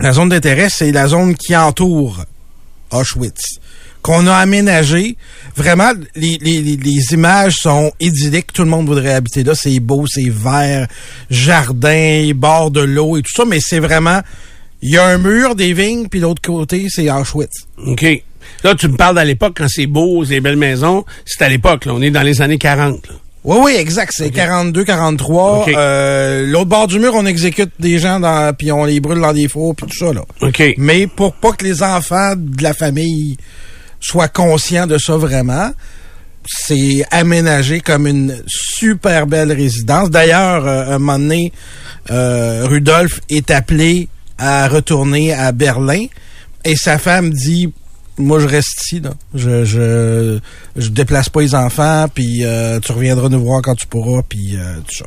C: La zone d'intérêt, c'est la zone qui entoure Auschwitz, qu'on a aménagé. Vraiment, les, les, les- les images sont idylliques. Tout le monde voudrait habiter là. C'est beau, c'est vert, jardin, bord de l'eau et tout ça. Mais c'est vraiment... Il y a un mur, des vignes, puis l'autre côté, c'est Auschwitz.
A: OK. Là, tu me parles à l'époque, quand c'est beau, c'est des belles maisons. C'est à l'époque, là. On est dans les années 40. là.
C: Oui, oui, exact. C'est 42, 43.
A: OK.
C: Euh, L'autre bord du mur, on exécute des gens dans, puis on les brûle dans des fours, puis tout ça, là.
A: OK.
C: Mais pour pas que les enfants de la famille soient conscients de ça vraiment, c'est aménagé comme une super belle résidence. D'ailleurs, euh, un moment donné, euh, Rudolf est appelé à retourner à Berlin et sa femme dit moi je reste ici. Je je je déplace pas les enfants puis euh, tu reviendras nous voir quand tu pourras puis tout ça.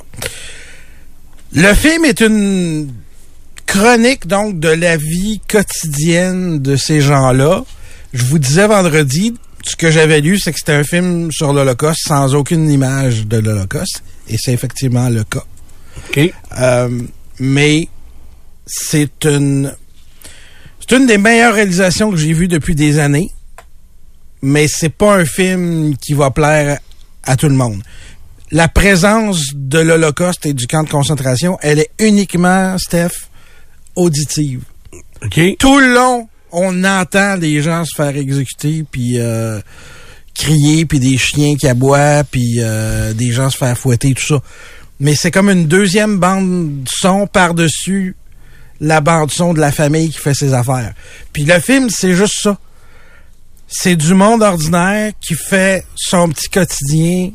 C: Le film est une chronique donc de la vie quotidienne de ces gens-là. Je vous disais vendredi, ce que j'avais lu, c'est que c'était un film sur l'Holocauste sans aucune image de l'Holocauste. Et c'est effectivement le cas.
A: OK.
C: Euh, mais c'est une c'est une des meilleures réalisations que j'ai vues depuis des années. Mais c'est pas un film qui va plaire à tout le monde. La présence de l'Holocauste et du camp de concentration, elle est uniquement, Steph, auditive.
A: OK.
C: Tout le long, on entend les gens se faire exécuter, puis euh, crier, puis des chiens qui aboient, puis euh, des gens se faire fouetter, tout ça. Mais c'est comme une deuxième bande son par-dessus la bande son de la famille qui fait ses affaires. Puis le film, c'est juste ça. C'est du monde ordinaire qui fait son petit quotidien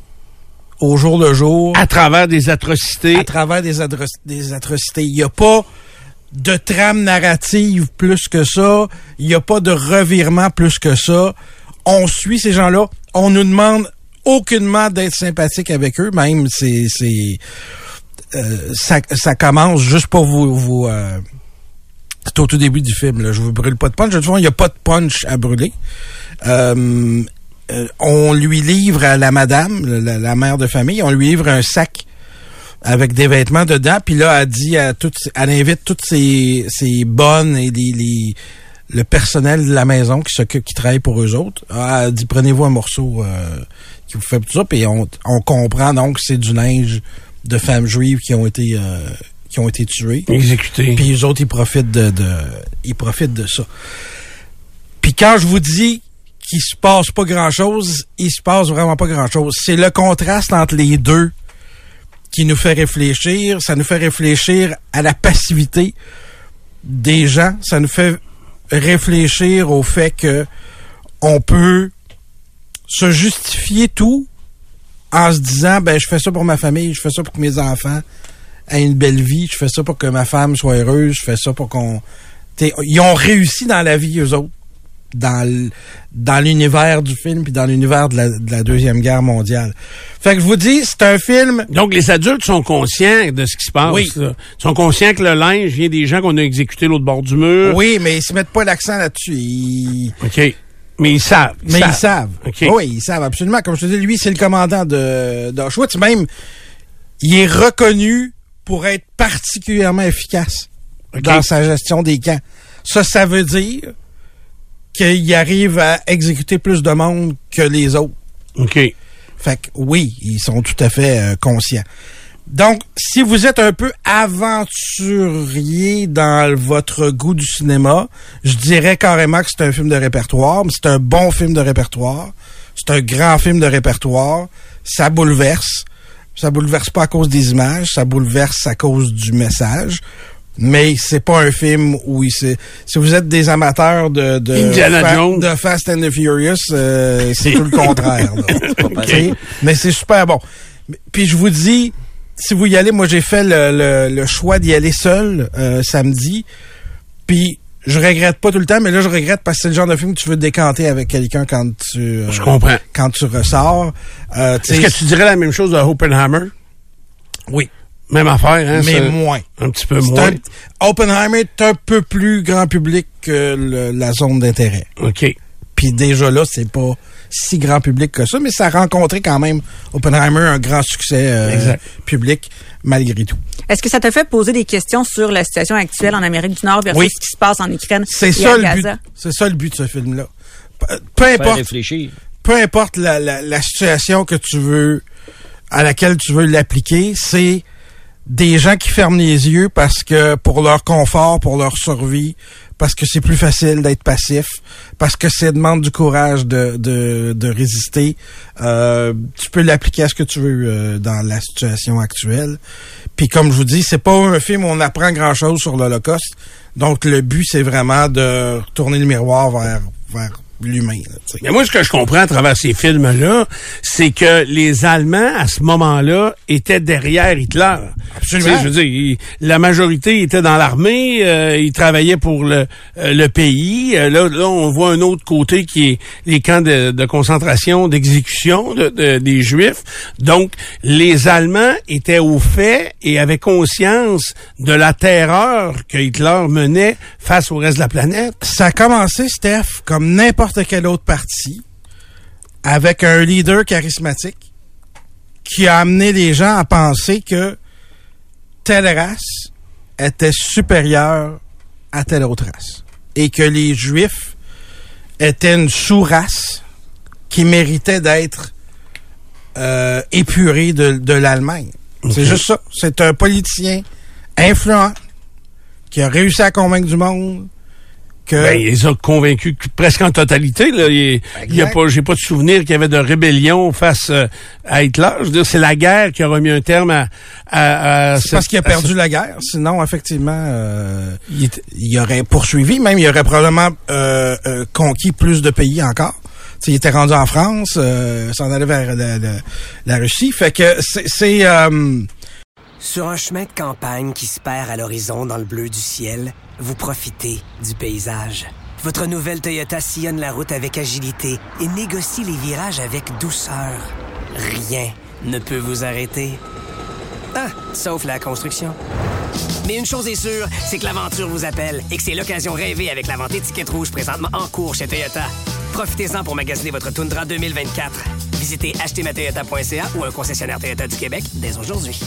C: au jour le jour
A: À travers des atrocités.
C: à travers des, des atrocités. Il n'y a pas de trame narrative plus que ça. Il n'y a pas de revirement plus que ça. On suit ces gens-là. On nous demande aucunement d'être sympathique avec eux. Même, c'est... c'est euh, ça, ça commence juste pour vous... vous euh, c'est au tout début du film. Là. Je vous brûle pas de punch. De toute façon, il n'y a pas de punch à brûler. Euh, euh, on lui livre à la madame, la, la mère de famille, on lui livre un sac avec des vêtements dedans. Puis là, elle dit à toutes, elle invite toutes ses, ses bonnes et les, les- le personnel de la maison qui s'occupe, qui travaille pour eux autres. Ah, Elle dit prenez-vous un morceau euh, qui vous fait tout ça. Puis on, on comprend donc que c'est du linge de femmes juives qui ont été euh, qui ont été tuées.
A: Exécuté.
C: Puis les autres, ils profitent de, de ils profitent de ça. Puis quand je vous dis qu'il se passe pas grand chose, il se passe vraiment pas grand chose. C'est le contraste entre les deux qui nous fait réfléchir. Ça nous fait réfléchir à la passivité des gens. Ça nous fait réfléchir au fait que on peut se justifier tout en se disant ben je fais ça pour ma famille, je fais ça pour que mes enfants aient une belle vie, je fais ça pour que ma femme soit heureuse, je fais ça pour qu'on ils ont réussi dans la vie eux autres dans dans l'univers du film puis dans l'univers de la, de la deuxième guerre mondiale. Fait que je vous dis c'est un film
A: Donc, les adultes sont conscients de ce qui se passe.
C: Oui.
A: là. Ils sont conscients que le linge vient des gens qu'on a exécutés l'autre bord du mur.
C: oui, mais ils se mettent pas l'accent là-dessus. Ils-
A: OK. Mais ils savent.
C: Mais ils savent. Oui, ils savent absolument. Comme je te dis, lui, c'est le commandant de d'Auschwitz. Même, il est reconnu pour être particulièrement efficace dans sa gestion des camps. Ça, ça veut dire qu'il arrive à exécuter plus de monde que les autres.
A: OK.
C: Fait que oui, ils sont tout à fait euh, conscients. Donc, si vous êtes un peu aventurier dans votre goût du cinéma, je dirais carrément que c'est un film de répertoire, mais c'est un bon film de répertoire. C'est un grand film de répertoire. Ça bouleverse. Ça bouleverse pas à cause des images, ça bouleverse à cause du message. Mais c'est pas un film où il si vous êtes des amateurs de de,
A: Indiana Jones.
C: de Fast and the Furious, euh, c'est tout le contraire. là. sais, Mais c'est super bon. Puis je vous dis, si vous y allez, moi j'ai fait le, le- le choix d'y aller seul euh, samedi. Puis je regrette pas tout le temps, mais là je regrette parce que c'est le genre de film que tu veux te décanter avec quelqu'un quand tu euh,
A: Je comprends.
C: quand tu ressors. Euh,
A: Est-ce que tu dirais la même chose de Oppenheimer?
C: Oui.
A: Même affaire, hein?
C: mais moins.
A: Un petit peu moins.
C: un- Oppenheimer est un peu plus grand public que le- la zone d'intérêt.
A: OK.
C: Puis déjà là, c'est pas si grand public que ça, mais ça a rencontré quand même Oppenheimer un grand succès euh, public malgré tout.
E: Est-ce que ça te fait poser des questions sur la situation actuelle en Amérique du Nord versus
C: Oui.
E: ce qui se passe en Ukraine
C: C'est
E: et
C: ça
E: à
C: le but.
E: Gaza?
C: C'est ça le but de ce film-là. Peu- Peu importe,
B: réfléchir.
C: peu importe la, la, la situation que tu veux, à laquelle tu veux l'appliquer, c'est des gens qui ferment les yeux parce que pour leur confort, pour leur survie, parce que c'est plus facile d'être passif, parce que ça demande du courage de, de, de résister. Euh, tu peux l'appliquer à ce que tu veux euh, dans la situation actuelle. Puis comme je vous dis, c'est pas un film où on apprend grand chose sur l'Holocauste. Donc le but c'est vraiment de tourner le miroir vers vers l'humain.
A: Mais moi, ce que je comprends à travers ces films-là, c'est que les Allemands, à ce moment-là, étaient derrière Hitler.
C: Absolument.
A: Je veux dire, la majorité était dans l'armée, euh, ils travaillaient pour le, euh, le pays. Euh, là, là, on voit un autre côté qui est les camps de, de concentration, d'exécution de- de- des Juifs. Donc, les Allemands étaient au fait et avaient conscience de la terreur que Hitler menait face au reste de la planète.
C: ça a commencé, Steph, comme n'importe quel autre parti, avec un leader charismatique qui a amené les gens à penser que telle race était supérieure à telle autre race. Et que les Juifs étaient une sous-race qui méritait d'être euh, épurée de, de l'Allemagne. C'est juste ça. C'est un politicien influent qui a réussi à convaincre du monde que
A: Ben, il les a convaincus que- presque en totalité. Là. Il, il y a pas, j'ai pas de souvenir qu'il y avait de rébellion face euh, à Hitler. Je veux dire, c'est la guerre qui a remis un terme à. à, à
C: C'est parce qu'il a perdu la guerre. Sinon, effectivement, euh,
A: il
C: aurait poursuivi. Même, il aurait probablement euh, euh, conquis plus de pays encore. T'sais, il était rendu en France, euh, s'en allait vers la, la- la Russie. Fait que c'est...
H: Sur un chemin de campagne qui se perd à l'horizon dans le bleu du ciel, vous profitez du paysage. Votre nouvelle Toyota sillonne la route avec agilité et négocie les virages avec douceur. Rien ne peut vous arrêter. Ah, sauf la construction. Mais une chose est sûre, c'est que l'aventure vous appelle et que c'est l'occasion rêvée avec la vente étiquette rouge présentement en cours chez Toyota. Profitez-en pour magasiner votre Tundra 2024. Visitez achetermatoyota.ca ou un concessionnaire Toyota du Québec dès aujourd'hui.